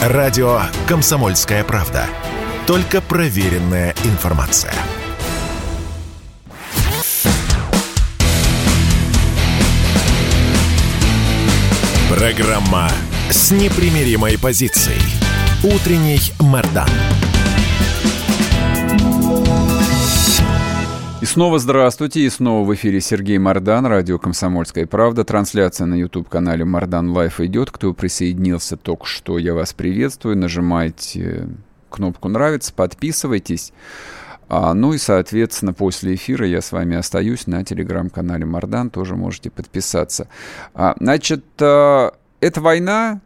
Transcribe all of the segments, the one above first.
Радио «Комсомольская правда». Только проверенная информация. Программа с непримиримой позицией. Утренний Мардан. Снова здравствуйте, и снова в эфире Сергей Мардан, радио «Комсомольская правда». Трансляция на YouTube-канале «Мардан Live» идет. Кто присоединился только что, я вас приветствую. Нажимайте кнопку «Нравится», подписывайтесь. А, ну и, соответственно, после эфира я с вами остаюсь на телеграм-канале Мардан, тоже можете подписаться. А, значит, а, эта война,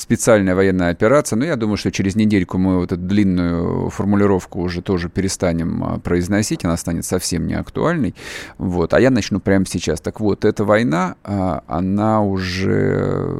специальная военная операция. Но я думаю, что через недельку мы вот эту длинную формулировку уже тоже перестанем а, произносить, она станет совсем не актуальной. Вот. А я начну прямо сейчас. Так вот, эта война, а, она уже,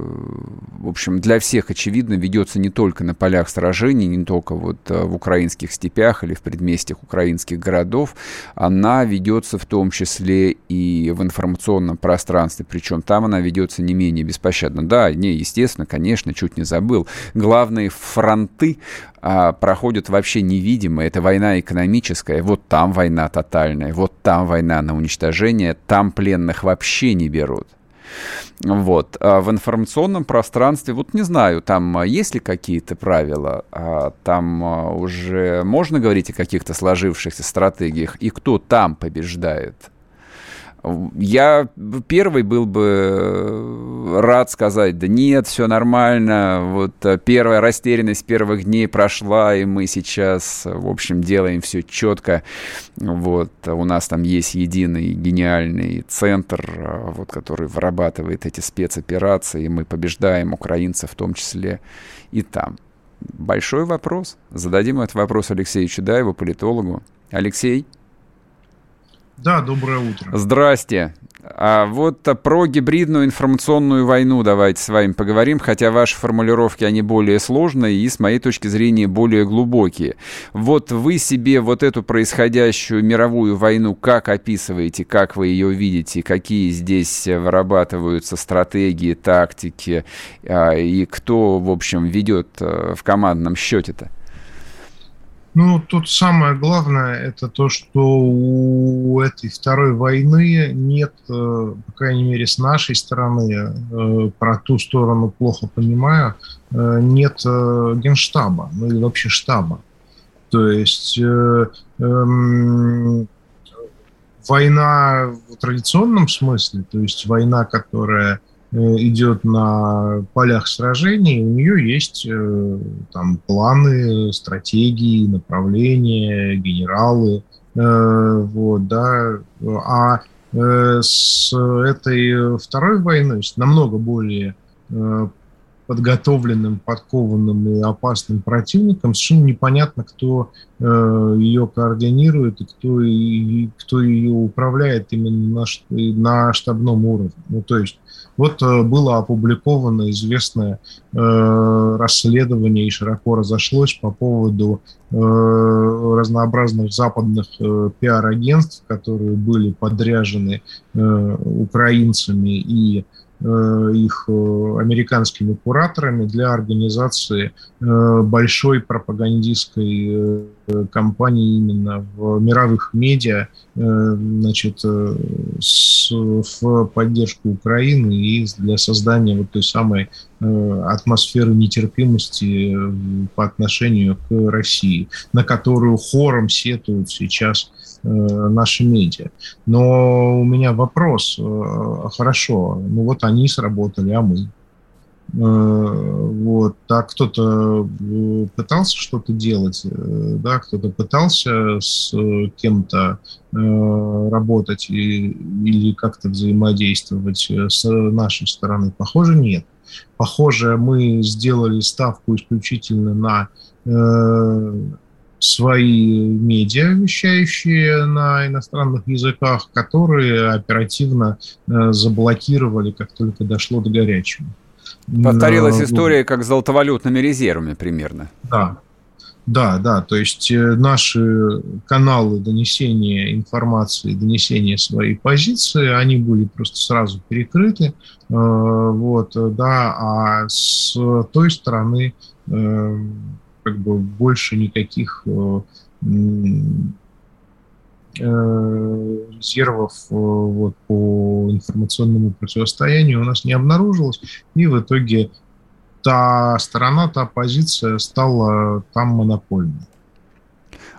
в общем, для всех очевидно ведется не только на полях сражений, не только вот а, в украинских степях или в предместьях украинских городов, она ведется в том числе и в информационном пространстве, причем там она ведется не менее беспощадно. Да, не, естественно, конечно, чуть чуть не забыл. Главные фронты а, проходят вообще невидимо. Это война экономическая. Вот там война тотальная, вот там война на уничтожение, там пленных вообще не берут. Вот. А в информационном пространстве, вот не знаю, там есть ли какие-то правила, а там а, уже можно говорить о каких-то сложившихся стратегиях, и кто там побеждает? Я первый был бы э, рад сказать, да нет, все нормально, вот э, первая растерянность первых дней прошла, и мы сейчас, в общем, делаем все четко. Вот, у нас там есть единый гениальный центр, э, вот, который вырабатывает эти спецоперации, и мы побеждаем украинцев в том числе и там. Большой вопрос. Зададим этот вопрос Алексею Чудаеву, политологу. Алексей? Да, доброе утро. Здрасте. А вот про гибридную информационную войну давайте с вами поговорим, хотя ваши формулировки, они более сложные и, с моей точки зрения, более глубокие. Вот вы себе вот эту происходящую мировую войну как описываете, как вы ее видите, какие здесь вырабатываются стратегии, тактики, а, и кто, в общем, ведет э, в командном счете-то? Ну, тут самое главное, это то, что у этой второй войны нет, э, по крайней мере, с нашей стороны, э, про ту сторону плохо понимаю, э, нет генштаба, ну или вообще штаба. То есть эм, война в традиционном смысле, то есть война, которая Э, идет на полях сражений, у нее есть э, там планы, стратегии, направления, генералы, э, вот, да, а с этой второй войной, с намного более подготовленным, подкованным и опасным противником, совершенно непонятно, кто э, ее координирует и кто, и кто ее управляет именно на, на штабном уровне. Ну, то есть вот э, было опубликовано известное э, расследование и широко разошлось по поводу э, разнообразных западных э, пиар-агентств, которые были подряжены э, украинцами и Э, их э, американскими кураторами для организации э, большой пропагандистской кампании именно в мировых медиа значит, с, в поддержку Украины и для создания вот той самой атмосферы нетерпимости по отношению к России, на которую хором сетуют сейчас Э, наши медиа. Но у меня вопрос, э, хорошо, ну вот они сработали, а мы? Э, вот, а кто-то пытался что-то делать, да, кто-то пытался с кем-то работать и, или как-то взаимодействовать с нашей стороны? Похоже, нет. Похоже, мы сделали ставку исключительно на свои медиа, вещающие на иностранных языках, которые оперативно э, заблокировали, как только дошло до горячего. Повторилась Но, история, как с золотовалютными резервами примерно. Да. Да, да, то есть э, наши каналы донесения информации, донесения своей позиции, они были просто сразу перекрыты, э, вот, да, а с той стороны э, как бы больше никаких резервов вот, по информационному противостоянию у нас не обнаружилось, и в итоге та сторона, та позиция стала там монопольной.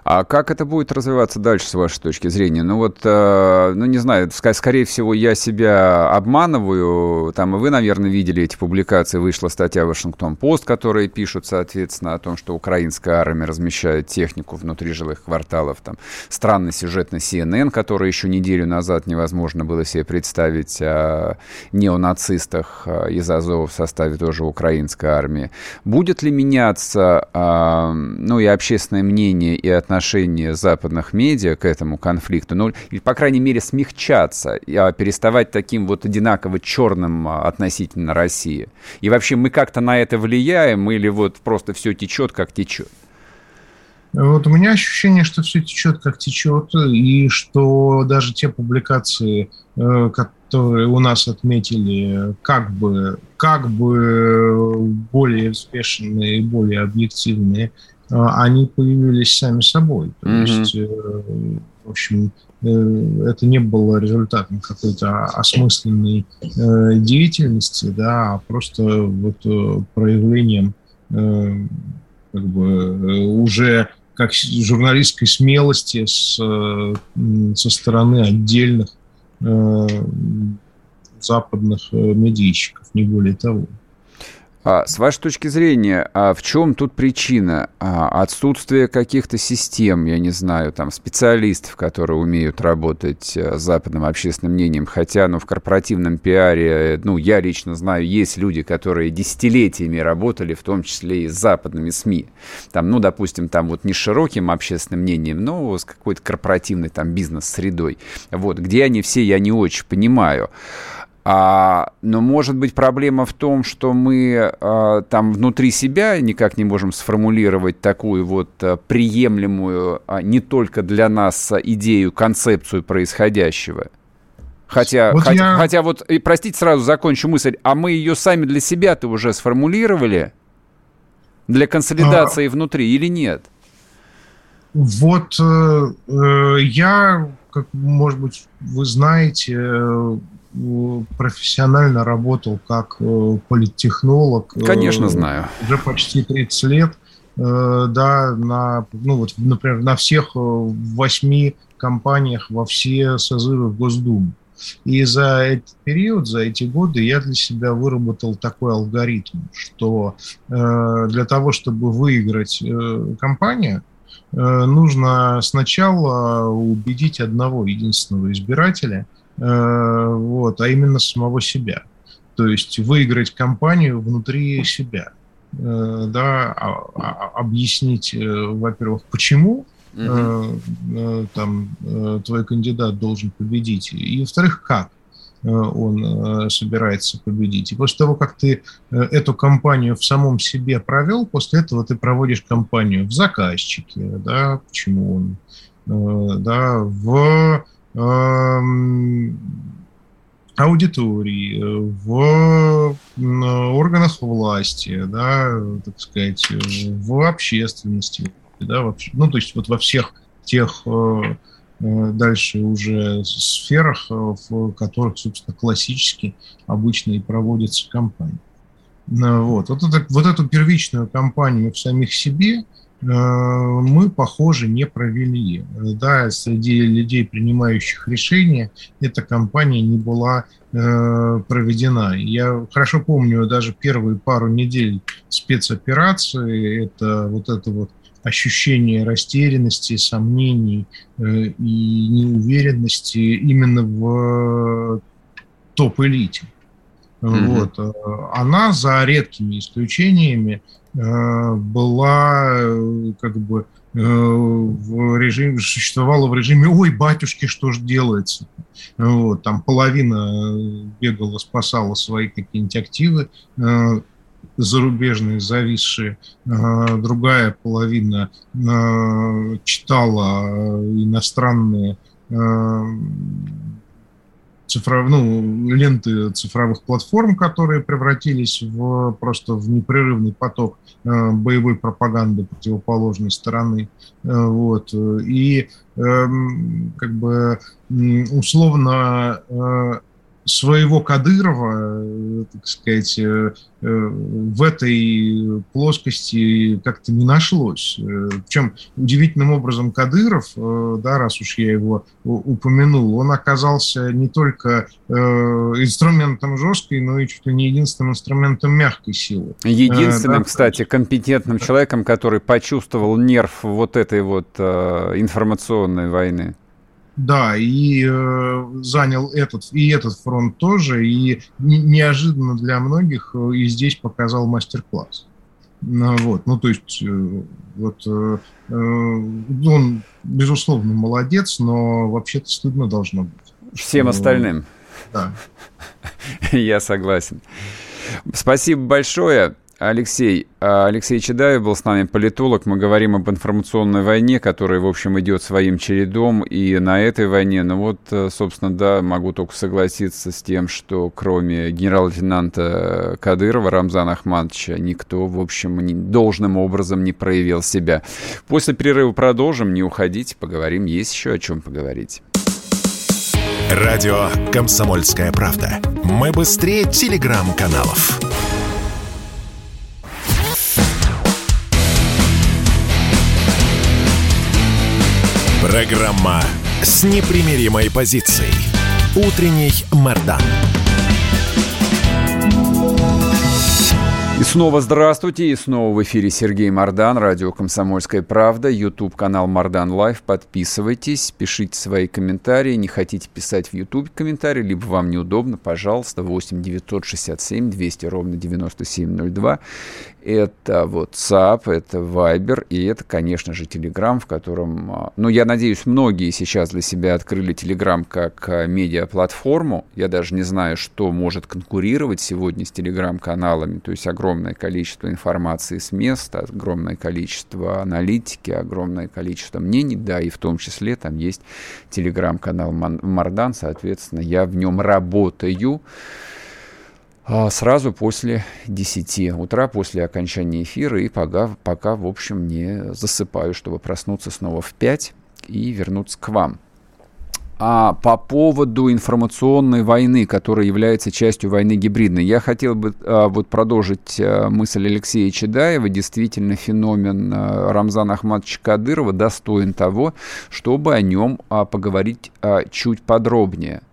А как это будет развиваться дальше, с вашей точки зрения? Ну вот, э, ну не знаю, скорее всего, я себя обманываю. Там и вы, наверное, видели эти публикации. Вышла статья Вашингтон-Пост, которые пишут, соответственно, о том, что украинская армия размещает технику внутри жилых кварталов. Там странный сюжет на CNN, который еще неделю назад невозможно было себе представить о неонацистах э, из Азова в составе тоже украинской армии. Будет ли меняться, э, ну и общественное мнение, и отношение отношение западных медиа к этому конфликту, ну, или, по крайней мере, смягчаться, а переставать таким вот одинаково черным а, относительно России? И вообще мы как-то на это влияем или вот просто все течет, как течет? Вот у меня ощущение, что все течет, как течет, и что даже те публикации, э, которые у нас отметили, как бы, как бы более успешные и более объективные, они появились сами собой. То mm-hmm. есть, э, в общем, э, это не было результатом какой-то осмысленной э, деятельности, да, а просто вот проявлением как бы уже как журналистской смелости с, со стороны отдельных западных медийщиков, не более того. А, с вашей точки зрения, а в чем тут причина? А, отсутствие каких-то систем, я не знаю, там, специалистов, которые умеют работать э, с западным общественным мнением, хотя, ну, в корпоративном пиаре, ну, я лично знаю, есть люди, которые десятилетиями работали, в том числе и с западными СМИ. Там, ну, допустим, там вот не с широким общественным мнением, но с какой-то корпоративной там бизнес-средой. Вот, где они все, я не очень понимаю. А, но может быть проблема в том, что мы а, там внутри себя никак не можем сформулировать такую вот а, приемлемую а, не только для нас а, идею, концепцию происходящего. Хотя, вот хотя, я... хотя вот, и, простите, сразу закончу мысль, а мы ее сами для себя-то уже сформулировали для консолидации а... внутри или нет? Вот э, э, я, как, может быть, вы знаете, э, профессионально работал как э, политтехнолог. Э, Конечно, знаю. Уже почти 30 лет. Э, да, на, ну вот, например, на всех восьми компаниях во все созывы в Госдуму. И за этот период, за эти годы я для себя выработал такой алгоритм, что э, для того, чтобы выиграть э, компанию, э, нужно сначала убедить одного единственного избирателя – Э, вот, а именно самого себя. То есть выиграть компанию внутри себя. Э, да, а, а, объяснить, э, во-первых, почему угу. там твой кандидат должен победить, и, во-вторых, как он собирается победить. И после того, как ты эту кампанию в самом себе провел, после этого ты проводишь кампанию в заказчике, да, почему он, да, в аудитории, в органах власти, да, так сказать, в общественности, да, вообще, ну, то есть вот во всех тех э, э, дальше уже сферах, э, в которых, собственно, классически обычно и проводятся кампании. Вот. Вот, это, вот эту первичную кампанию в самих себе – Э, мы, похоже, не провели. Да, среди людей, принимающих решения, эта кампания не была э, проведена. Я хорошо помню даже первые пару недель спецоперации, это вот это вот ощущение растерянности, сомнений э, и неуверенности именно в топ-элите. Mm-hmm. Вот. Она за редкими исключениями Э, была э, как бы э, в режиме, существовала в режиме «Ой, батюшки, что же делается?» вот, Там половина бегала, спасала свои какие-нибудь активы, зарубежные зависшие, другая половина читала иностранные цифров, ну, ленты цифровых платформ, которые превратились в просто в непрерывный поток э, боевой пропаганды противоположной стороны. Э, вот. И э, как бы условно э, своего Кадырова, э, так сказать, э, э, в этой плоскости как-то не нашлось. Причем удивительным образом Кадыров, да, раз уж я его упомянул, он оказался не только инструментом жесткой, но и чуть ли не единственным инструментом мягкой силы. Единственным, да, кстати, компетентным человеком, который почувствовал нерв вот этой вот информационной войны. Да, и э, занял этот и этот фронт тоже, и не, неожиданно для многих э, и здесь показал мастер-класс. Ну, вот, ну то есть э, вот э, э, он безусловно молодец, но вообще-то стыдно должно быть. Всем остальным. Да. Я согласен. Спасибо большое. Алексей, а, Алексей Чедаев был с нами, политолог. Мы говорим об информационной войне, которая, в общем, идет своим чередом. И на этой войне, ну вот, э, собственно, да, могу только согласиться с тем, что кроме генерал-лейтенанта Кадырова, Рамзана Ахмадовича, никто, в общем, должным образом не проявил себя. После перерыва продолжим, не уходите, поговорим. Есть еще о чем поговорить. Радио «Комсомольская правда». Мы быстрее телеграм-каналов. Программа с непримиримой позицией. Утренний Мордан. И снова здравствуйте, и снова в эфире Сергей Мордан, радио «Комсомольская правда», YouTube-канал «Мордан Лайв». Подписывайтесь, пишите свои комментарии. Не хотите писать в YouTube комментарии, либо вам неудобно, пожалуйста, 8 967 200 ровно 9702. Это WhatsApp, это Viber, и это, конечно же, Telegram, в котором, а, ну, я надеюсь, многие сейчас для себя открыли Telegram как а, медиаплатформу. Я даже не знаю, что может конкурировать сегодня с Telegram-каналами. То есть огромное количество информации с места, огромное количество аналитики, огромное количество мнений, да, и в том числе там есть Telegram-канал Мардан, соответственно, я в нем работаю. А, сразу после 10 утра, после окончания эфира, и пока, пока, в общем, не засыпаю, чтобы проснуться снова в 5 и вернуться к вам. А по поводу информационной войны, которая является частью войны гибридной, я хотел бы а, вот продолжить а, мысль Алексея Чедаева. Действительно, феномен а, Рамзана Ахматовича Кадырова достоин того, чтобы о нем а, поговорить а, чуть подробнее.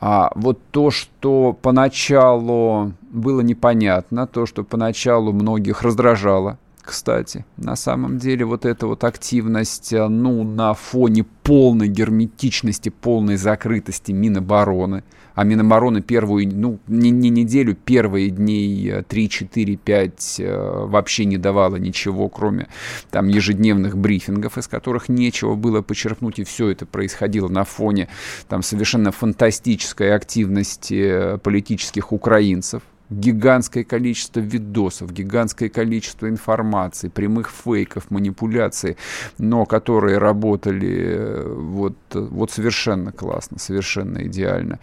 А вот то, что поначалу было непонятно, то, что поначалу многих раздражало, кстати, на самом деле вот эта вот активность, э, ну, на фоне полной герметичности, полной закрытости Минобороны – а Минобороны первую, ну, не, не неделю, первые дней 3, 4, 5 вообще не давала ничего, кроме там ежедневных брифингов, из которых нечего было почерпнуть, и все это происходило на фоне там совершенно фантастической активности э, политических украинцев, гигантское количество видосов, гигантское количество информации, прямых фейков, манипуляций, но которые работали э, вот, вот совершенно классно, совершенно идеально.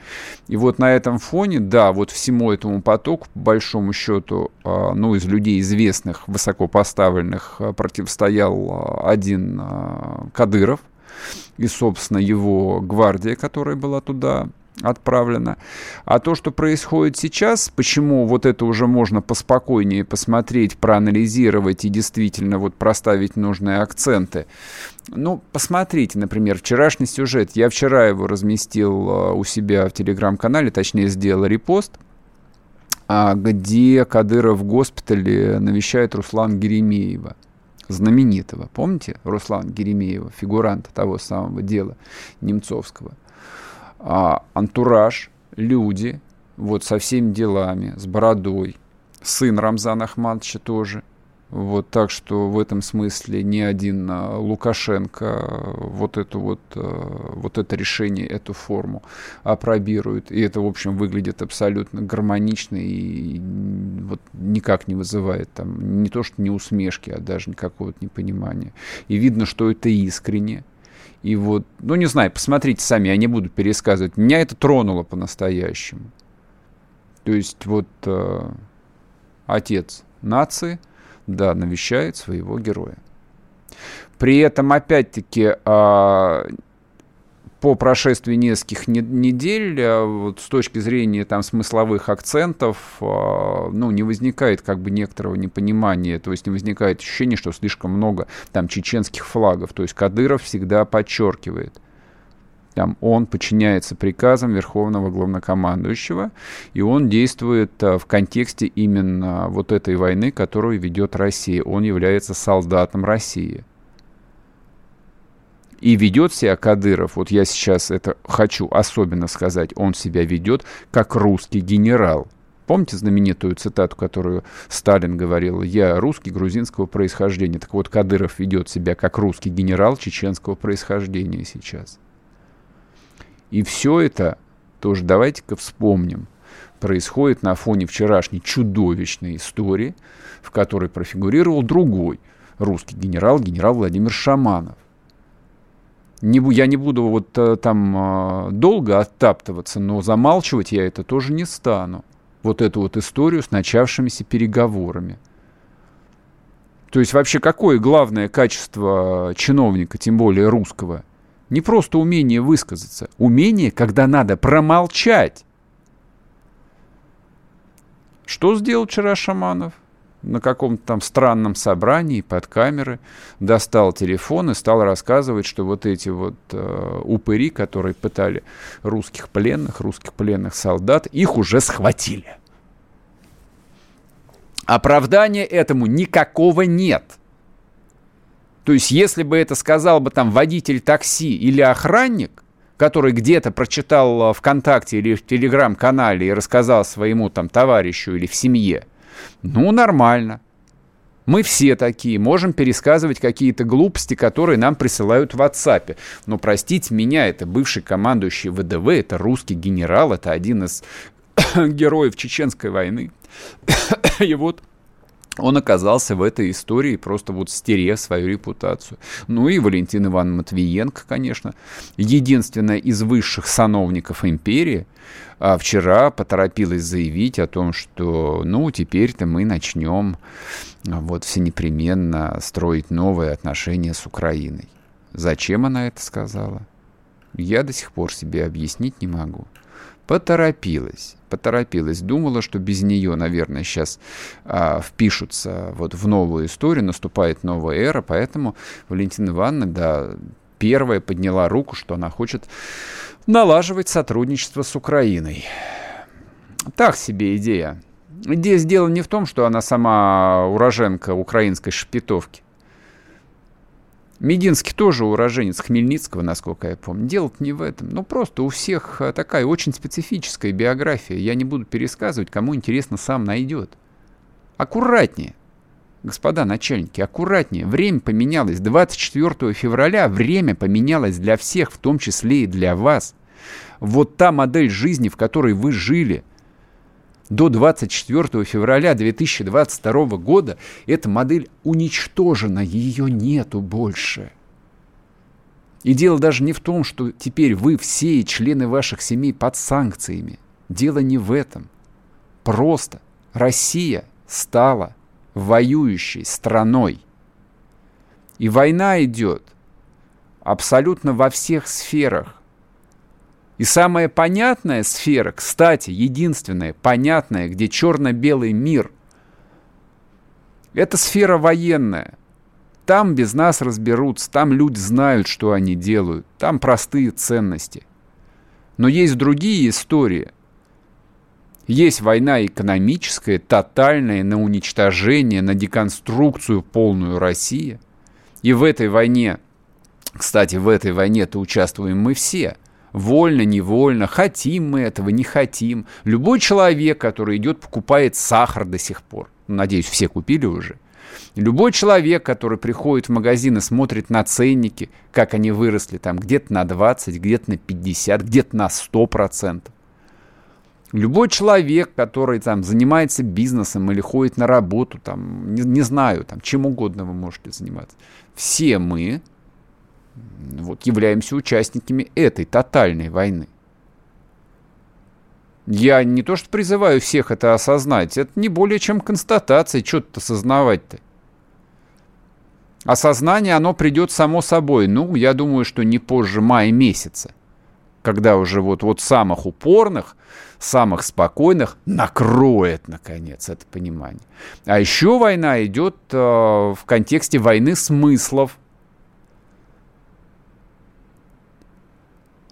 И вот на этом фоне, да, вот всему этому потоку, по большому счету, а, ну, из людей известных, высокопоставленных, а, противостоял а, один Кадыров и, собственно, его гвардия, которая была туда отправлено. А то, что происходит сейчас, почему вот это уже можно поспокойнее посмотреть, проанализировать и действительно вот проставить нужные акценты. Ну, посмотрите, например, вчерашний сюжет. Я вчера его разместил а, у себя в телеграм-канале, точнее, сделал репост, а, где Кадыров в госпитале навещает Руслан Геремеева знаменитого. Помните Руслан Геремеева, фигуранта того самого дела Немцовского? А, антураж, люди, вот со всеми делами, с бородой, сын Рамзана Ахмадовича тоже, Вот так что в этом смысле ни один а, Лукашенко вот это вот, а, вот это решение, эту форму опробирует. И это, в общем, выглядит абсолютно гармонично и вот никак не вызывает там не то что не усмешки, а даже никакого-то непонимания. И видно, что это искренне. И вот, ну не знаю, посмотрите сами, я не буду пересказывать. Меня это тронуло по-настоящему. То есть вот э, отец нации – да, навещает своего героя. При этом, опять-таки, а, по прошествии нескольких недель, а, вот с точки зрения там смысловых акцентов, а, ну, не возникает как бы некоторого непонимания, то есть не возникает ощущение, что слишком много там чеченских флагов. То есть Кадыров всегда подчеркивает, там он подчиняется приказам Верховного Главнокомандующего, и он действует а, в контексте именно вот этой войны, которую ведет Россия. Он является солдатом России. И ведет себя Кадыров, вот я сейчас это хочу особенно сказать, он себя ведет как русский генерал. Помните знаменитую цитату, которую Сталин говорил? «Я русский грузинского происхождения». Так вот, Кадыров ведет себя как русский генерал чеченского происхождения сейчас. И все это, тоже давайте-ка вспомним, происходит на фоне вчерашней чудовищной истории, в которой профигурировал другой русский генерал, генерал Владимир Шаманов. Не, я не буду вот э, там э, долго оттаптываться, но замалчивать я это тоже не стану. Вот эту вот историю с начавшимися переговорами. То есть вообще какое главное качество чиновника, тем более русского – не просто умение высказаться, умение, когда надо промолчать. Что сделал вчера Шаманов? На каком-то там странном собрании под камеры достал телефон и стал рассказывать, что вот эти вот э, упыри, которые пытали русских пленных, русских пленных солдат, их уже схватили. Оправдания этому никакого нет – то есть, если бы это сказал бы там водитель такси или охранник, который где-то прочитал ВКонтакте или в Телеграм-канале и рассказал своему там товарищу или в семье, ну, нормально. Мы все такие, можем пересказывать какие-то глупости, которые нам присылают в WhatsApp. Но простите меня, это бывший командующий ВДВ, это русский генерал, это один из героев Чеченской войны. И вот он оказался в этой истории, просто вот стерев свою репутацию. Ну и Валентин Иван Матвиенко, конечно, единственная из высших сановников империи, а вчера поторопилась заявить о том, что, ну, теперь-то мы начнем вот всенепременно строить новые отношения с Украиной. Зачем она это сказала? Я до сих пор себе объяснить не могу. Поторопилась поторопилась. Думала, что без нее, наверное, сейчас а, впишутся вот в новую историю, наступает новая эра, поэтому Валентина Ивановна, да, первая подняла руку, что она хочет налаживать сотрудничество с Украиной. Так себе идея. Идея дело не в том, что она сама уроженка украинской шпитовки. Мединский тоже уроженец Хмельницкого, насколько я помню. дело не в этом. Ну, просто у всех э, такая очень специфическая биография. Я не буду пересказывать, кому интересно, сам найдет. Аккуратнее, господа начальники, аккуратнее. Время поменялось. 24 февраля время поменялось для всех, в том числе и для вас. Вот та модель жизни, в которой вы жили – до 24 февраля 2022 года эта модель уничтожена, ее нету больше. И дело даже не в том, что теперь вы все и члены ваших семей под санкциями. Дело не в этом. Просто Россия стала воюющей страной. И война идет абсолютно во всех сферах. И самая понятная сфера, кстати, единственная понятная, где черно-белый мир, это сфера военная. Там без нас разберутся, там люди знают, что они делают, там простые ценности. Но есть другие истории. Есть война экономическая, тотальная, на уничтожение, на деконструкцию полную России. И в этой войне, кстати, в этой войне-то участвуем мы все – вольно, невольно, хотим мы этого, не хотим. Любой человек, который идет, покупает сахар до сих пор, надеюсь, все купили уже, Любой человек, который приходит в магазин и смотрит на ценники, как они выросли, там где-то на 20, где-то на 50, где-то на 100%. Любой человек, который там занимается бизнесом или ходит на работу, там, не, не знаю, там, чем угодно вы можете заниматься. Все мы вот, являемся участниками этой тотальной войны. Я не то что призываю всех это осознать, это не более чем констатация, что тут осознавать-то. Осознание, оно придет само собой. Ну, я думаю, что не позже мая месяца, когда уже вот, вот самых упорных, самых спокойных накроет, наконец, это понимание. А еще война идет э, в контексте войны смыслов,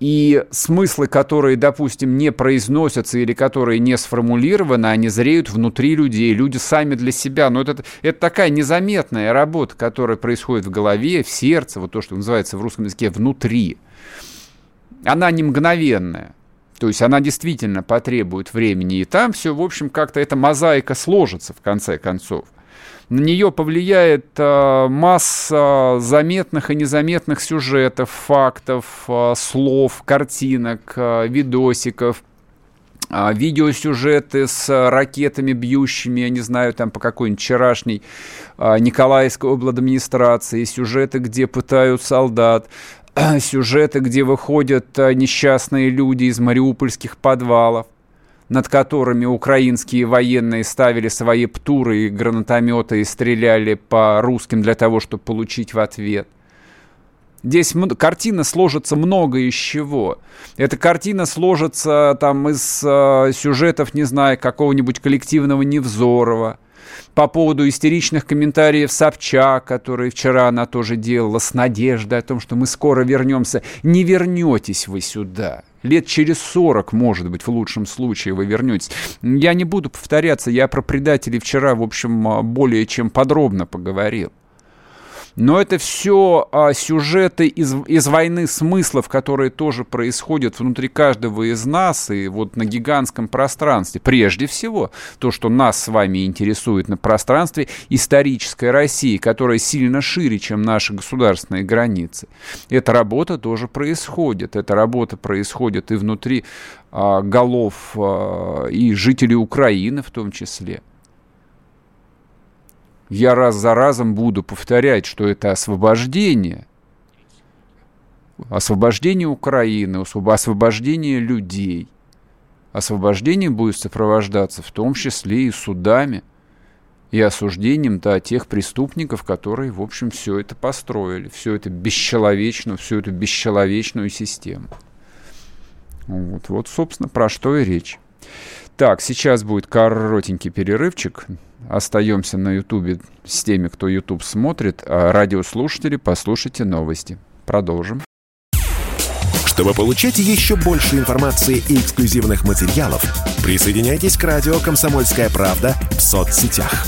и смыслы, которые, допустим, не произносятся или которые не сформулированы, они зреют внутри людей, люди сами для себя. Но это, это такая незаметная работа, которая происходит в голове, в сердце, вот то, что называется в русском языке «внутри». Она не мгновенная. То есть она действительно потребует времени, и там все, в общем, как-то эта мозаика сложится в конце концов на нее повлияет э, масса заметных и незаметных сюжетов, фактов, э, слов, картинок, э, видосиков, видеосюжеты с ракетами бьющими, я не знаю, там по какой-нибудь вчерашней Николаевской обладминистрации, сюжеты, где пытают солдат, сюжеты, где выходят несчастные люди из мариупольских подвалов над которыми украинские военные ставили свои птуры и гранатометы и стреляли по русским для того, чтобы получить в ответ. Здесь картина сложится много из чего. Эта картина сложится там из э, сюжетов, не знаю, какого-нибудь коллективного Невзорова, по поводу истеричных комментариев Собчак, которые вчера она тоже делала, с надеждой о том, что мы скоро вернемся. Не вернетесь вы сюда. Лет через 40, может быть, в лучшем случае вы вернетесь. Я не буду повторяться, я про предателей вчера, в общем, более чем подробно поговорил. Но это все а, сюжеты из, из войны смыслов, которые тоже происходят внутри каждого из нас и вот на гигантском пространстве. Прежде всего, то, что нас с вами интересует на пространстве исторической России, которая сильно шире, чем наши государственные границы. Эта работа тоже происходит. Эта работа происходит и внутри а, голов а, и жителей Украины в том числе я раз за разом буду повторять, что это освобождение, освобождение Украины, освобождение людей. Освобождение будет сопровождаться в том числе и судами, и осуждением-то тех преступников, которые, в общем, все это построили, все это бесчеловечную, всю эту бесчеловечную систему. Вот, вот, собственно, про что и речь. Так, сейчас будет коротенький перерывчик. Остаемся на Ютубе с теми, кто Ютуб смотрит. А радиослушатели, послушайте новости. Продолжим. Чтобы получать еще больше информации и эксклюзивных материалов, присоединяйтесь к радио «Комсомольская правда» в соцсетях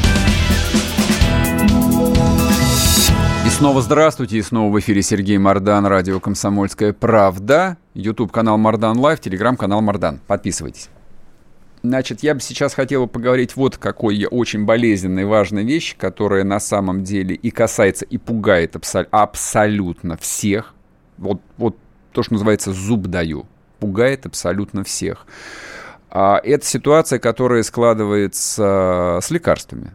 Снова здравствуйте, и снова в эфире Сергей Мордан, радио «Комсомольская правда», YouTube-канал Мордан Лайв, телеграм-канал Мордан. Подписывайтесь. Значит, я бы сейчас хотел поговорить вот какой очень болезненной, важной вещи, которая на самом деле и касается, и пугает абсол- абсолютно всех. Вот, вот то, что называется «зуб даю». Пугает абсолютно всех. А, это ситуация, которая складывается с лекарствами.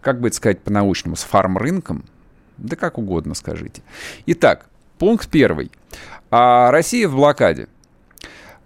Как бы это сказать по-научному, с фарм-рынком – да как угодно скажите. Итак, пункт первый. А Россия в блокаде.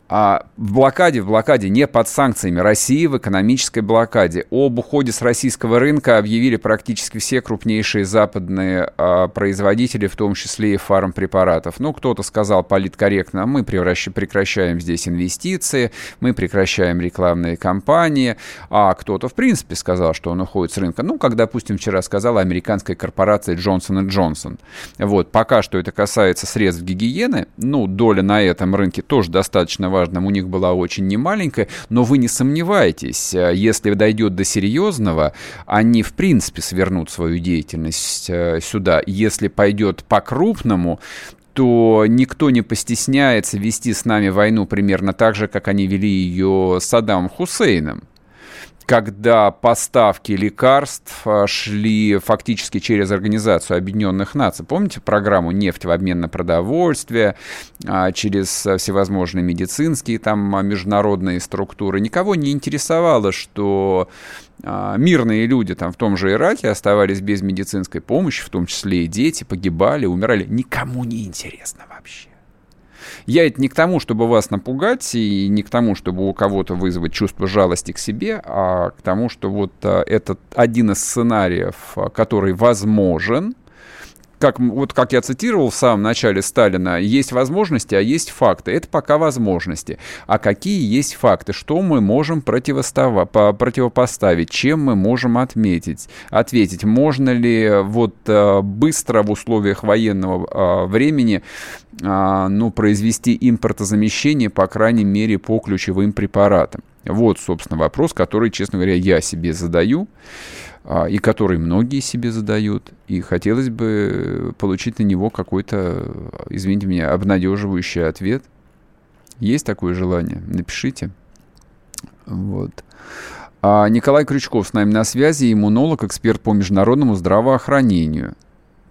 А в блокаде, в блокаде, не под санкциями. России в экономической блокаде. Об уходе с российского рынка объявили практически все крупнейшие западные а, производители, в том числе и фармпрепаратов. Ну, кто-то сказал политкорректно, мы прекращаем здесь инвестиции, мы прекращаем рекламные кампании, а кто-то, в принципе, сказал, что он уходит с рынка. Ну, как, допустим, вчера сказала американская корпорация Johnson Johnson. Вот, пока что это касается средств гигиены, ну, доля на этом рынке тоже достаточно важном у них была очень немаленькая, но вы не сомневайтесь, э, если дойдет до серьезного, они в принципе свернут свою деятельность э, сюда. Если пойдет по-крупному, то никто не постесняется вести с нами войну примерно так же, как они вели ее с Саддамом Хусейном когда поставки лекарств а, шли фактически через Организацию Объединенных Наций. Помните программу «Нефть в обмен на продовольствие», а, через всевозможные медицинские там а, международные структуры? Никого не интересовало, что мирные люди там в том же Ираке оставались без медицинской помощи, в том числе и дети, погибали, умирали. Никому не интересно вообще. Я это не к тому, чтобы вас напугать, и не к тому, чтобы у кого-то вызвать чувство жалости к себе, а к тому, что вот а, этот один из сценариев, а, который возможен, как, вот как я цитировал в самом начале Сталина, есть возможности, а есть факты. Это пока возможности. А какие есть факты? Что мы можем противопоставить? Чем мы можем отметить? Ответить, можно ли вот э, быстро в условиях военного э, времени э, ну, произвести импортозамещение, по крайней мере, по ключевым препаратам? Вот, собственно, вопрос, который, честно говоря, я себе задаю. А, и который многие себе задают, и хотелось бы получить на него какой-то, извините меня, обнадеживающий ответ. Есть такое желание? Напишите. Вот. А Николай Крючков с нами на связи, иммунолог, эксперт по международному здравоохранению,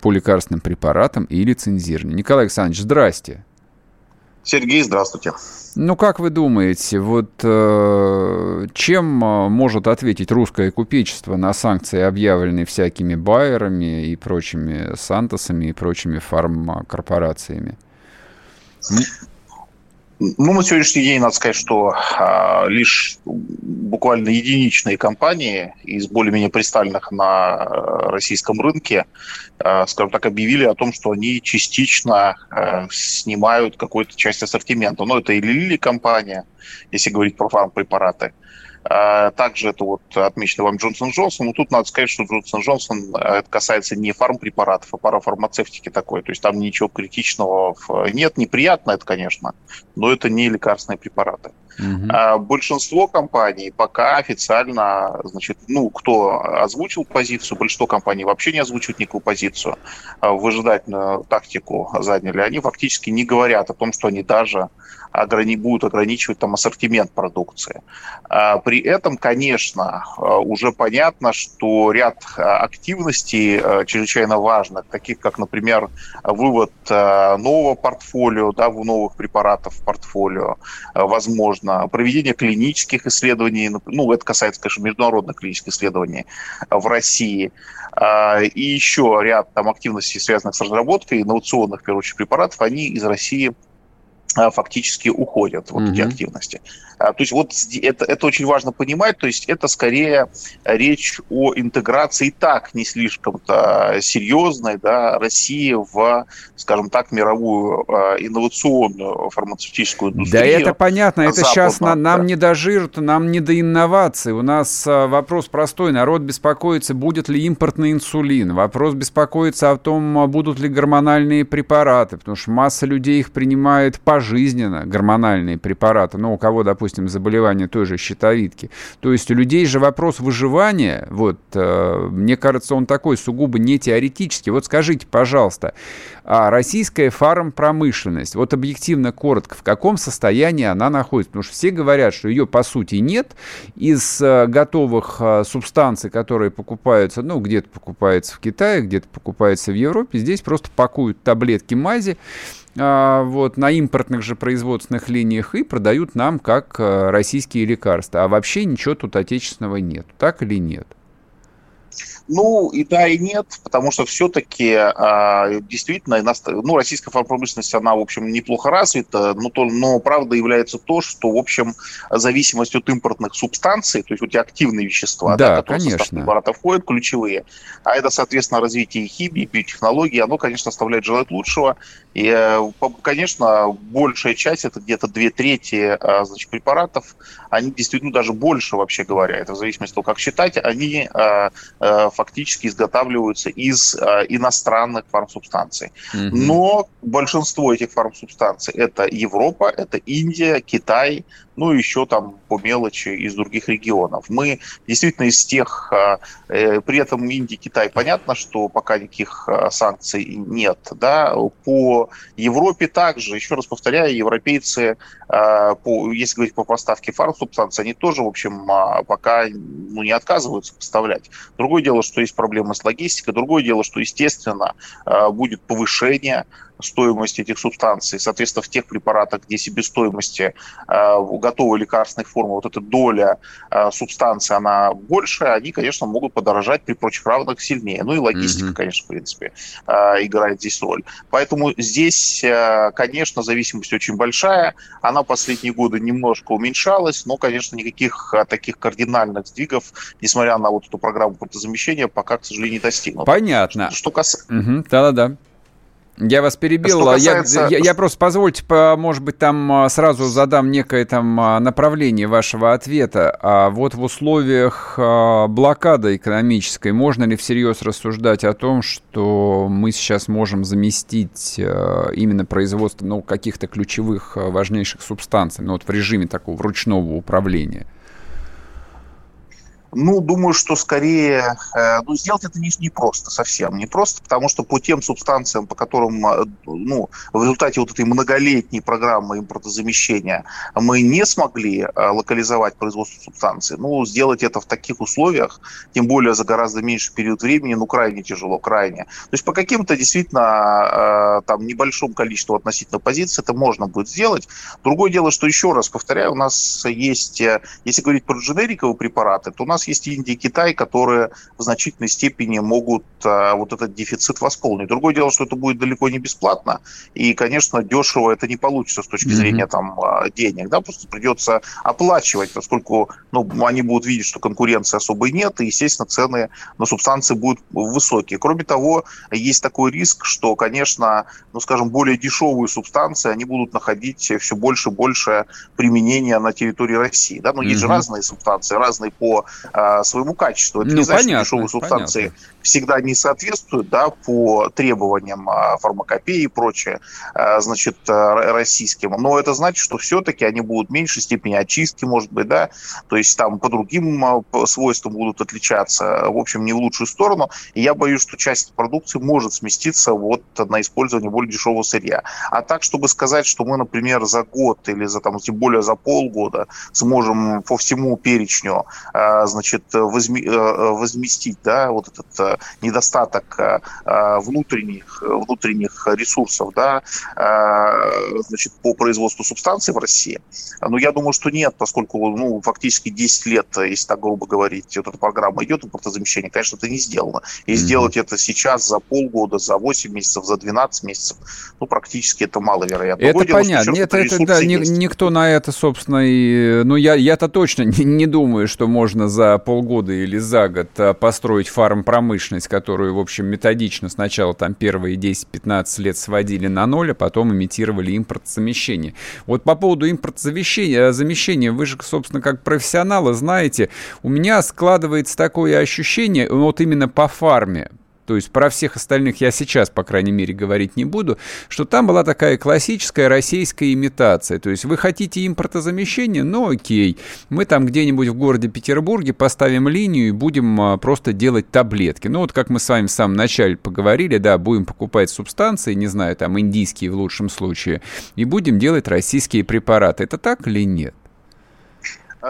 по лекарственным препаратам и лицензированию. Николай Александрович, здрасте. Сергей, здравствуйте. Ну, как вы думаете, вот э, чем э, может ответить русское купечество на санкции, объявленные всякими байерами и прочими Сантосами и прочими фармкорпорациями? Ну, на сегодняшний день надо сказать, что а, лишь буквально единичные компании из более-менее пристальных на э, российском рынке, а, скажем так, объявили о том, что они частично а, снимают какую-то часть ассортимента. Ну, это и Лили компания, если говорить про фармпрепараты, а, также это вот отмечено вам Джонсон Джонсон. Но тут надо сказать, что Джонсон Джонсон э, это касается не фармпрепаратов, а парафармацевтики такой. То есть там ничего критичного нет. Неприятно это, конечно, но это не лекарственные препараты. Угу. А большинство компаний пока официально, значит, ну, кто озвучил позицию, большинство компаний вообще не озвучивают никакую позицию, а выжидательную тактику заняли, они фактически не говорят о том, что они даже ограни будут ограничивать там ассортимент продукции. А при этом, конечно, а, уже понятно, что ряд активностей чрезвычайно важных, таких как, например, вывод нового портфолио, да, новых препаратов в портфолио, возможно, проведение клинических исследований, ну, это касается, конечно, международных клинических исследований в России, и еще ряд там активностей, связанных с разработкой инновационных, в первую очередь, препаратов, они из России а, фактически уходят, вот mm-hmm. эти активности. А, то есть вот это, это очень важно понимать, то есть это скорее речь о интеграции так не слишком-то серьезной да, России в, скажем так, мировую а, инновационную фармацевтическую индустрию. Да это понятно, это сейчас на, нам да. не до жира, нам не до инноваций. У нас вопрос простой, народ беспокоится, будет ли импортный инсулин, вопрос беспокоится о том, будут ли гормональные препараты, потому что масса людей их принимает по пожизненно гормональные препараты, ну, у кого, допустим, заболевание той же щитовидки. То есть у людей же вопрос выживания, вот, э, мне кажется, он такой сугубо не теоретический. Вот скажите, пожалуйста, а российская фармпромышленность, вот объективно коротко, в каком состоянии она находится? Потому что все говорят, что ее по сути нет. Из э, готовых э, субстанций, которые покупаются, ну, где-то покупается в Китае, где-то покупается в Европе, здесь просто пакуют таблетки мази, вот, на импортных же производственных линиях и продают нам как э, российские лекарства. А вообще ничего тут отечественного нет. Так или нет? Ну, и да, и нет, потому что все-таки а, действительно ну, российская промышленность, она, в общем, неплохо развита, но, то, но правда является то, что, в общем, зависимость от импортных субстанций, то есть вот эти активные вещества, да, да которые конечно. в состав препарата входят, ключевые, а это, соответственно, развитие химии, биотехнологий, оно, конечно, оставляет желать лучшего. И, э, конечно, большая часть, это где-то две трети а, значит, препаратов, они действительно даже больше, вообще говоря, это в зависимости от того, как считать, они а, фактически изготавливаются из иностранных фармсубстанций. Mm-hmm. Но большинство этих фармсубстанций это Европа, это Индия, Китай, ну и еще там по мелочи из других регионов. Мы действительно из тех, а, э, при этом Индия, Китай, понятно, что пока никаких санкций нет, да, по Европе также, еще раз повторяю, европейцы, по, если говорить по поставке фармсубстанций, они тоже, в общем, пока ну, не отказываются поставлять. Другое дело, что есть проблемы с логистикой, другое дело, что, естественно, будет повышение стоимость этих субстанций. Соответственно, в тех препаратах, где себестоимости э, готовой лекарственной формы, вот эта доля э, субстанции, она большая, они, конечно, могут подорожать при прочих равных сильнее. Ну и логистика, mm-hmm. конечно, в принципе, э, играет здесь роль. Поэтому здесь, конечно, зависимость очень большая. Она последние годы немножко уменьшалась, но, конечно, никаких таких кардинальных сдвигов, несмотря на вот эту программу протозамещения, пока, к сожалению, не достигнуто. Понятно. Что, что касается... Угу, да-да-да. Я вас перебил. Касается... Я, я, я просто позвольте, может быть, там а, сразу задам некое там а, направление вашего ответа. А вот в условиях а, блокады экономической можно ли всерьез рассуждать о том, что мы сейчас можем заместить именно производство ну, каких-то ключевых важнейших субстанций, ну вот в режиме такого ручного управления? Ну, думаю, что скорее, э, ну, сделать это не, не просто, совсем не просто, потому что по тем субстанциям, по которым, э, ну, в результате вот этой многолетней программы импортозамещения мы не смогли э, локализовать производство субстанции, ну, сделать это в таких условиях, тем более за гораздо меньший период времени, ну, крайне тяжело, крайне. То есть по каким-то действительно там небольшому количеству относительно позиций это можно будет сделать. Другое дело, что еще раз повторяю, у нас есть, если говорить про дженериковые препараты, то у нас нас есть Индия и Китай, которые в значительной степени могут а, вот этот дефицит восполнить. Другое дело, что это будет далеко не бесплатно, и, конечно, дешево это не получится с точки mm-hmm. зрения там а, денег, да, просто придется оплачивать, поскольку ну, они будут видеть, что конкуренции особой нет, и, естественно, цены на субстанции будут высокие. Кроме того, есть такой риск, что, конечно, ну, скажем, более дешевые субстанции, они будут находить все больше и больше применения на территории России, да, но mm-hmm. есть же разные субстанции, разные по своему качеству. Это ну, не значит, понятно, дешевые субстанции понятно. Всегда не соответствуют да, по требованиям а, фармакопеи и прочее, а, значит, российским. Но это значит, что все-таки они будут в меньшей степени очистки, может быть, да, то есть там по другим свойствам будут отличаться, в общем, не в лучшую сторону. И я боюсь, что часть продукции может сместиться вот на использование более дешевого сырья. А так, чтобы сказать, что мы, например, за год или за там, тем более за полгода сможем по всему перечню, значит, э, э, возместить да, вот этот недостаток внутренних, внутренних ресурсов да, значит, по производству субстанций в России. Но я думаю, что нет, поскольку ну, фактически 10 лет, если так грубо говорить, вот эта программа идет импортозамещение, конечно, это не сделано. И mm-hmm. сделать это сейчас за полгода, за 8 месяцев, за 12 месяцев, ну, практически это маловероятно. Это Другое понятно. Дело, Нет, это, да, ни, никто на это, собственно, и... Ну, я, я-то точно не, не думаю, что можно за полгода или за год построить фармпромышленность, которую, в общем, методично сначала там первые 10-15 лет сводили на ноль, а потом имитировали импортозамещение. Вот по поводу импортозамещения, замещения, вы же, собственно, как профессионалы знаете, у меня складывается такое ощущение, вот именно по фарме, то есть про всех остальных я сейчас, по крайней мере, говорить не буду, что там была такая классическая российская имитация. То есть вы хотите импортозамещение? Ну окей, мы там где-нибудь в городе Петербурге поставим линию и будем а, просто делать таблетки. Ну вот как мы с вами в самом начале поговорили, да, будем покупать субстанции, не знаю, там индийские в лучшем случае, и будем делать российские препараты. Это так или нет?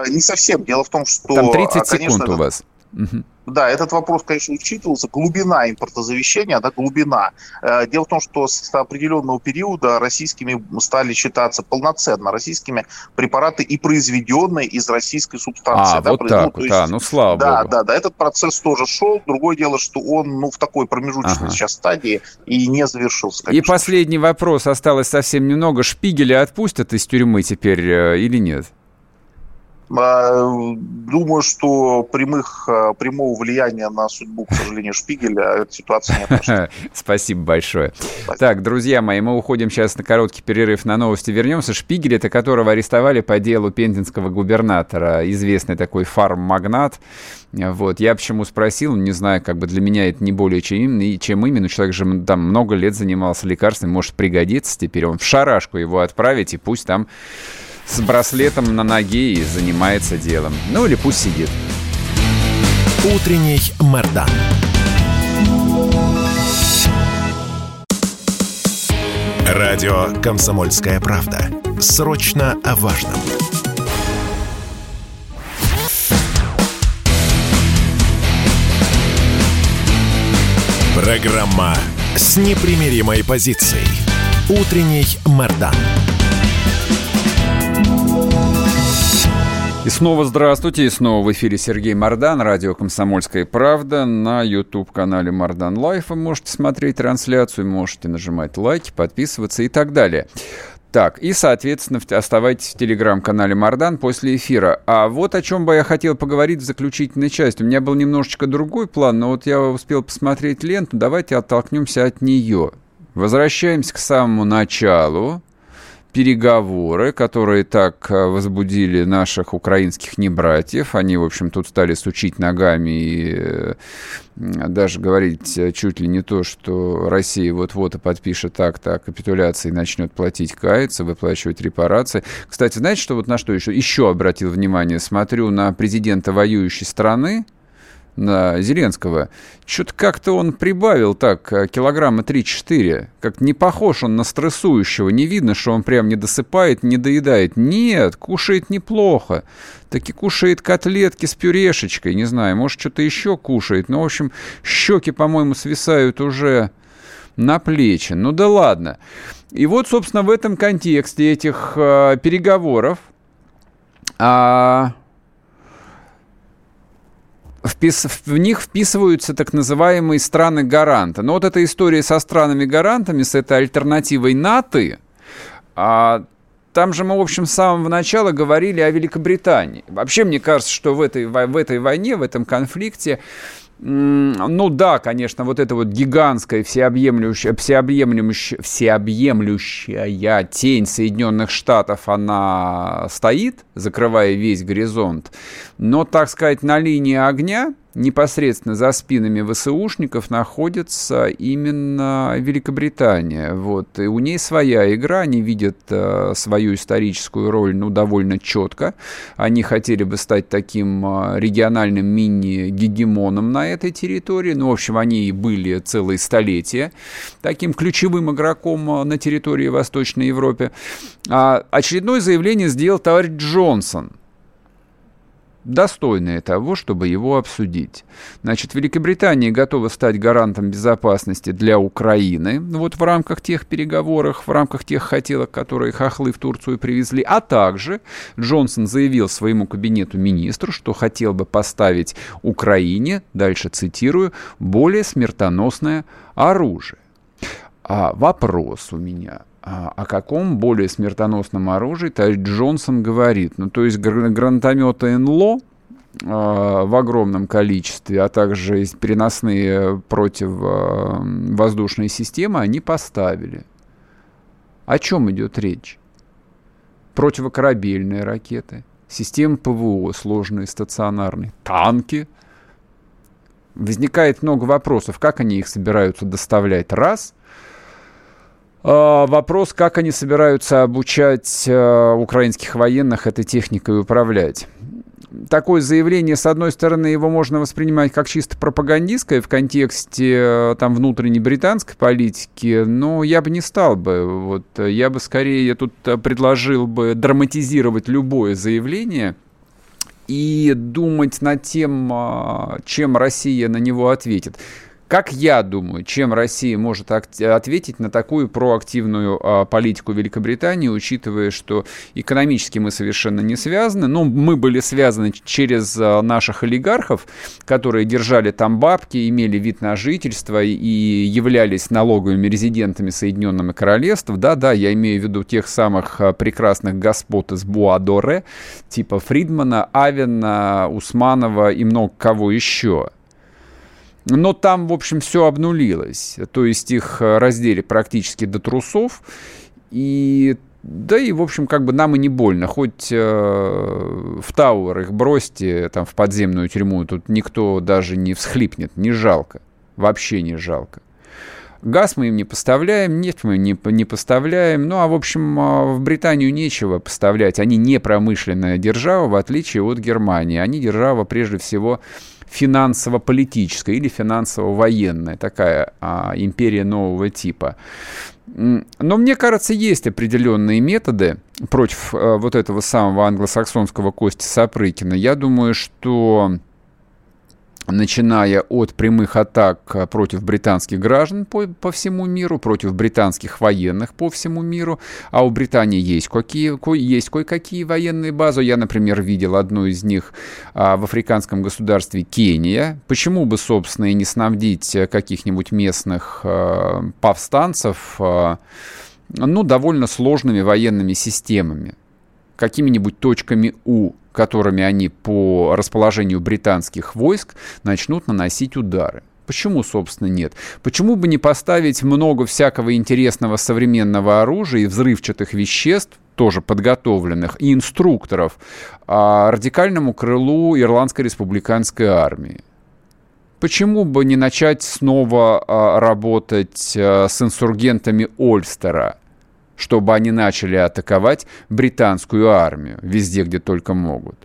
Не совсем. Дело в том, что... Там 30 конечно, секунд у вас. Угу. Да, этот вопрос, конечно, учитывался. Глубина импортозавещания, да, глубина. Э, дело в том, что с определенного периода российскими стали считаться полноценно российскими препараты и произведенные из российской субстанции. А, да, вот произ... так, ну, есть, да, ну слава да, богу. Да, да, этот процесс тоже шел. Другое дело, что он ну, в такой промежуточной ага. сейчас стадии и не завершился. Конечно. И последний вопрос, осталось совсем немного. Шпигеля отпустят из тюрьмы теперь э, или нет? А, думаю, что прямых, а, прямого влияния на судьбу, к сожалению, Шпигеля эта ситуация не отошла. Спасибо большое. Спасибо. Так, друзья мои, мы уходим сейчас на короткий перерыв на новости. Вернемся. Шпигель, это которого арестовали по делу пензенского губернатора, известный такой фарм-магнат. Вот. Я почему спросил, не знаю, как бы для меня это не более чем, чем именно. Человек же там много лет занимался лекарствами, может пригодиться теперь. Он в шарашку его отправить, и пусть там с браслетом на ноге и занимается делом. Ну или пусть сидит. Утренний Мордан. Радио «Комсомольская правда». Срочно о важном. Программа с непримиримой позицией. Утренний Мардан. И снова здравствуйте, и снова в эфире Сергей Мардан, радио «Комсомольская правда». На YouTube-канале Мардан Live вы можете смотреть трансляцию, можете нажимать лайки, подписываться и так далее. Так, и, соответственно, оставайтесь в телеграм-канале Мардан после эфира. А вот о чем бы я хотел поговорить в заключительной части. У меня был немножечко другой план, но вот я успел посмотреть ленту. Давайте оттолкнемся от нее. Возвращаемся к самому началу переговоры, которые так э, возбудили наших украинских небратьев. Они, в общем, тут стали сучить ногами и э, даже говорить э, чуть ли не то, что Россия вот-вот и подпишет акт о капитуляции и начнет платить каяться, выплачивать репарации. Кстати, знаете, что вот на что еще, еще обратил внимание? Смотрю на президента воюющей страны, Зеленского, что-то как-то он прибавил так, э, килограмма 3-4. Как не похож он на стрессующего. Не видно, что он прям не досыпает, не доедает. Нет, кушает неплохо. Таки кушает котлетки с пюрешечкой. Не знаю, может, что-то еще кушает. Но, в общем, щеки, по-моему, свисают уже на плечи. Ну да ладно. И вот, собственно, в этом контексте этих э, переговоров... А, впис, в них вписываются так называемые страны-гаранты. Но вот эта история со странами-гарантами, с этой альтернативой НАТО, а, там же мы, в общем, с самого начала говорили о Великобритании. Вообще, мне кажется, что в этой, в этой войне, в этом конфликте ну да, конечно, вот эта вот гигантская всеобъемлющая, всеобъемлющая, всеобъемлющая тень Соединенных Штатов, она стоит, закрывая весь горизонт. Но, так сказать, на линии огня непосредственно за спинами ВСУшников находится именно Великобритания. Вот. И у ней своя игра, они видят э, свою историческую роль ну, довольно четко. Они хотели бы стать таким э, региональным мини-гегемоном на этой территории. Ну, в общем, они и были целые столетия таким ключевым игроком э, на территории Восточной Европы. А очередное заявление сделал товарищ Джонсон – достойное того, чтобы его обсудить. Значит, Великобритания готова стать гарантом безопасности для Украины, вот в рамках тех переговоров, в рамках тех хотелок, которые хохлы в Турцию привезли, а также Джонсон заявил своему кабинету министру, что хотел бы поставить Украине, дальше цитирую, более смертоносное оружие. А вопрос у меня – о каком более смертоносном оружии товарищ Джонсон говорит. Ну, то есть гранатометы НЛО а, в огромном количестве, а также переносные противовоздушные системы они поставили. О чем идет речь? Противокорабельные ракеты, системы ПВО сложные, стационарные, танки. Возникает много вопросов, как они их собираются доставлять, раз – а, вопрос, как они собираются обучать э, украинских военных этой техникой управлять. Такое заявление, с одной стороны, его можно воспринимать как чисто пропагандистское в контексте э, там внутренней британской политики, но я бы не стал бы. Вот, я бы скорее тут предложил бы драматизировать любое заявление и думать над тем, а, чем Россия на него ответит. Как я думаю, чем Россия может ответить на такую проактивную а, политику Великобритании, учитывая, что экономически мы совершенно не связаны, но мы были связаны через а, наших олигархов, которые держали там бабки, имели вид на жительство и являлись налоговыми резидентами Соединенного Королевства. Да-да, я имею в виду тех самых а, прекрасных господ из Буадоре, типа Фридмана, Авена, Усманова и много кого еще. Но там, в общем, все обнулилось. То есть их э, раздели практически до трусов. И да и, в общем, как бы нам и не больно. Хоть э, в Тауэр их бросьте, там, в подземную тюрьму, тут никто даже не всхлипнет, не жалко. Вообще не жалко. Газ мы им не поставляем, нефть мы не, не поставляем. Ну, а, в общем, э, в Британию нечего поставлять. Они не промышленная держава, в отличие от Германии. Они держава, прежде всего, финансово-политическая или финансово-военная, такая а, империя нового типа. Но мне кажется, есть определенные методы против а, вот этого самого англосаксонского Кости Сапрыкина. Я думаю, что начиная от прямых атак э, против британских граждан по, по всему миру, против британских военных по всему миру, а у Британии есть, какие, ко, есть кое-какие военные базы. Я, например, видел одну из них а, в африканском государстве Кения. Почему бы, собственно, и не снабдить э, каких-нибудь местных а, повстанцев, а, ну, довольно сложными военными системами, какими-нибудь точками У, которыми они по расположению британских войск начнут наносить удары. Почему, собственно, нет? Почему бы не поставить много всякого интересного современного оружия и взрывчатых веществ, тоже подготовленных, и инструкторов а, радикальному крылу Ирландской республиканской армии? Почему бы не начать снова а, работать а, с инсургентами Ольстера? Чтобы они начали атаковать британскую армию везде, где только могут.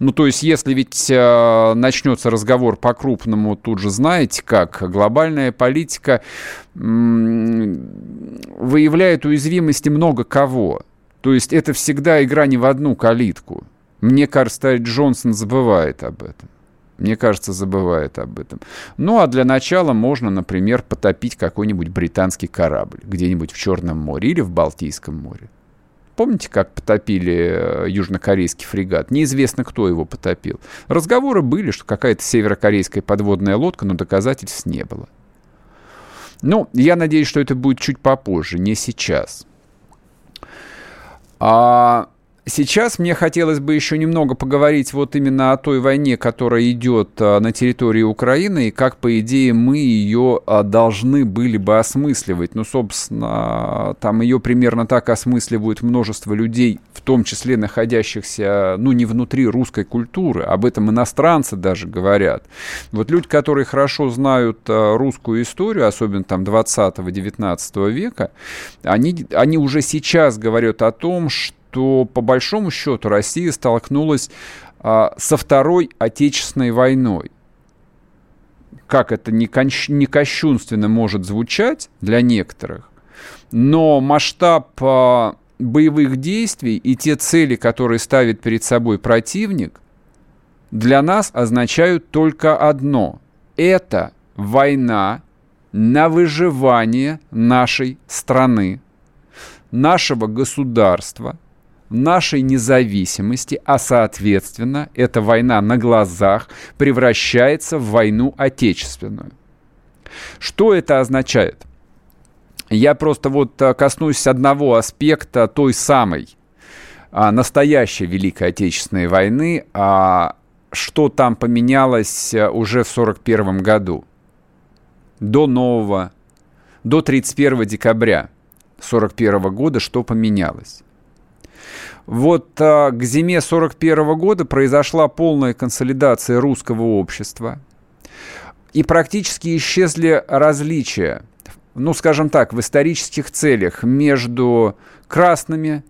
Ну, то есть, если ведь э, начнется разговор по-крупному, тут же знаете как, глобальная политика м- выявляет уязвимости много кого. То есть, это всегда игра не в одну калитку. Мне кажется, Джонсон забывает об этом. Мне кажется, забывает об этом. Ну, а для начала можно, например, потопить какой-нибудь британский корабль где-нибудь в Черном море или в Балтийском море. Помните, как потопили э, южнокорейский фрегат? Неизвестно, кто его потопил. Разговоры были, что какая-то северокорейская подводная лодка, но доказательств не было. Ну, я надеюсь, что это будет чуть попозже, не сейчас. А Сейчас мне хотелось бы еще немного поговорить вот именно о той войне, которая идет а, на территории Украины, и как, по идее, мы ее а, должны были бы осмысливать. Ну, собственно, там ее примерно так осмысливают множество людей, в том числе находящихся, ну, не внутри русской культуры. Об этом иностранцы даже говорят. Вот люди, которые хорошо знают а, русскую историю, особенно там 20-19 века, они, они уже сейчас говорят о том, что то по большому счету Россия столкнулась а, со Второй Отечественной войной. Как это не, конч... не кощунственно может звучать для некоторых, но масштаб а, боевых действий и те цели, которые ставит перед собой противник, для нас означают только одно. Это война на выживание нашей страны, нашего государства – нашей независимости, а соответственно эта война на глазах превращается в войну отечественную. Что это означает? Я просто вот э, коснусь одного аспекта той самой а, настоящей Великой Отечественной войны, а что там поменялось э, уже в 1941 году, до нового, до 31 декабря 1941 года, что поменялось. Вот а, к зиме 41 года произошла полная консолидация русского общества. И практически исчезли различия, ну, скажем так, в исторических целях между красными,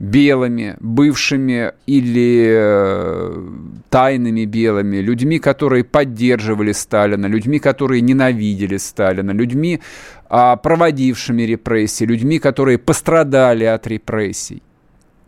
белыми, бывшими или э, тайными белыми, людьми, которые поддерживали Сталина, людьми, которые ненавидели Сталина, людьми, э, проводившими репрессии, людьми, которые пострадали от репрессий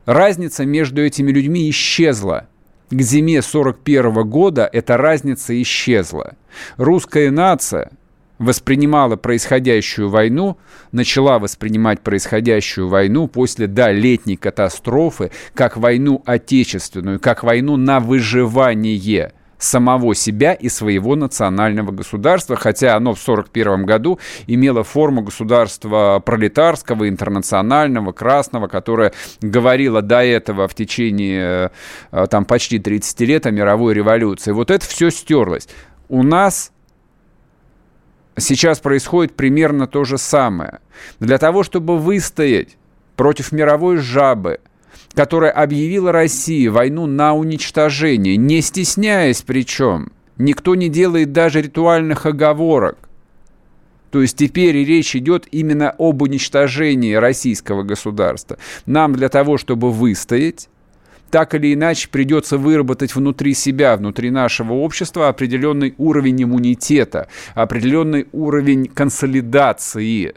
разница между этими людьми исчезла. к зиме 41 года эта разница исчезла. Русская нация воспринимала происходящую войну, начала воспринимать происходящую войну после, да, летней катастрофы, как войну отечественную, как войну на выживание – самого себя и своего национального государства, хотя оно в 1941 году имело форму государства пролетарского, интернационального, красного, которое говорило до этого в течение э, там, почти 30 лет о мировой революции. Вот это все стерлось. У нас сейчас происходит примерно то же самое. Для того, чтобы выстоять против мировой жабы – которая объявила России войну на уничтожение, не стесняясь причем. Никто не делает даже ритуальных оговорок. То есть теперь речь идет именно об уничтожении российского государства. Нам для того, чтобы выстоять, так или иначе придется выработать внутри себя, внутри нашего общества определенный уровень иммунитета, определенный уровень консолидации.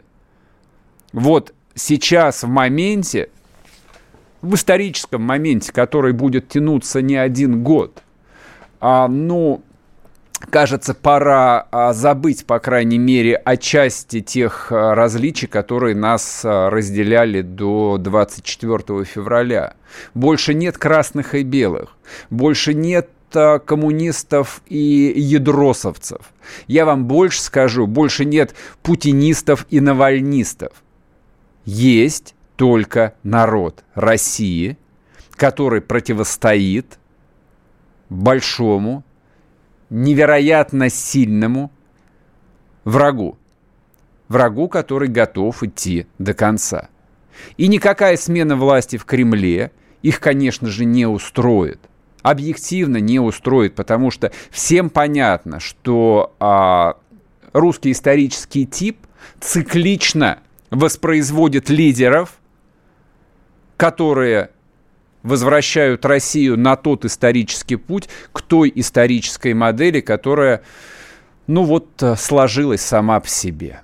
Вот сейчас в моменте в историческом моменте, который будет тянуться не один год, а, ну, кажется, пора а, забыть, по крайней мере, о части тех а, различий, которые нас а, разделяли до 24 февраля. Больше нет красных и белых, больше нет а, коммунистов и ядросовцев. Я вам больше скажу, больше нет путинистов и навальнистов. Есть только народ России, который противостоит большому, невероятно сильному врагу. Врагу, который готов идти до конца. И никакая смена власти в Кремле их, конечно же, не устроит. Объективно не устроит, потому что всем понятно, что а, русский исторический тип циклично воспроизводит лидеров, которые возвращают Россию на тот исторический путь, к той исторической модели, которая, ну вот, э, сложилась сама по себе.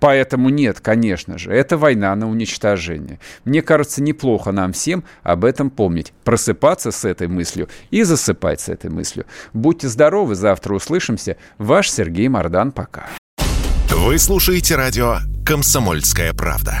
Поэтому нет, конечно же, это война на уничтожение. Мне кажется, неплохо нам всем об этом помнить, просыпаться с этой мыслью и засыпать с этой мыслью. Будьте здоровы, завтра услышимся. Ваш Сергей Мордан, пока. Вы слушаете радио «Комсомольская правда».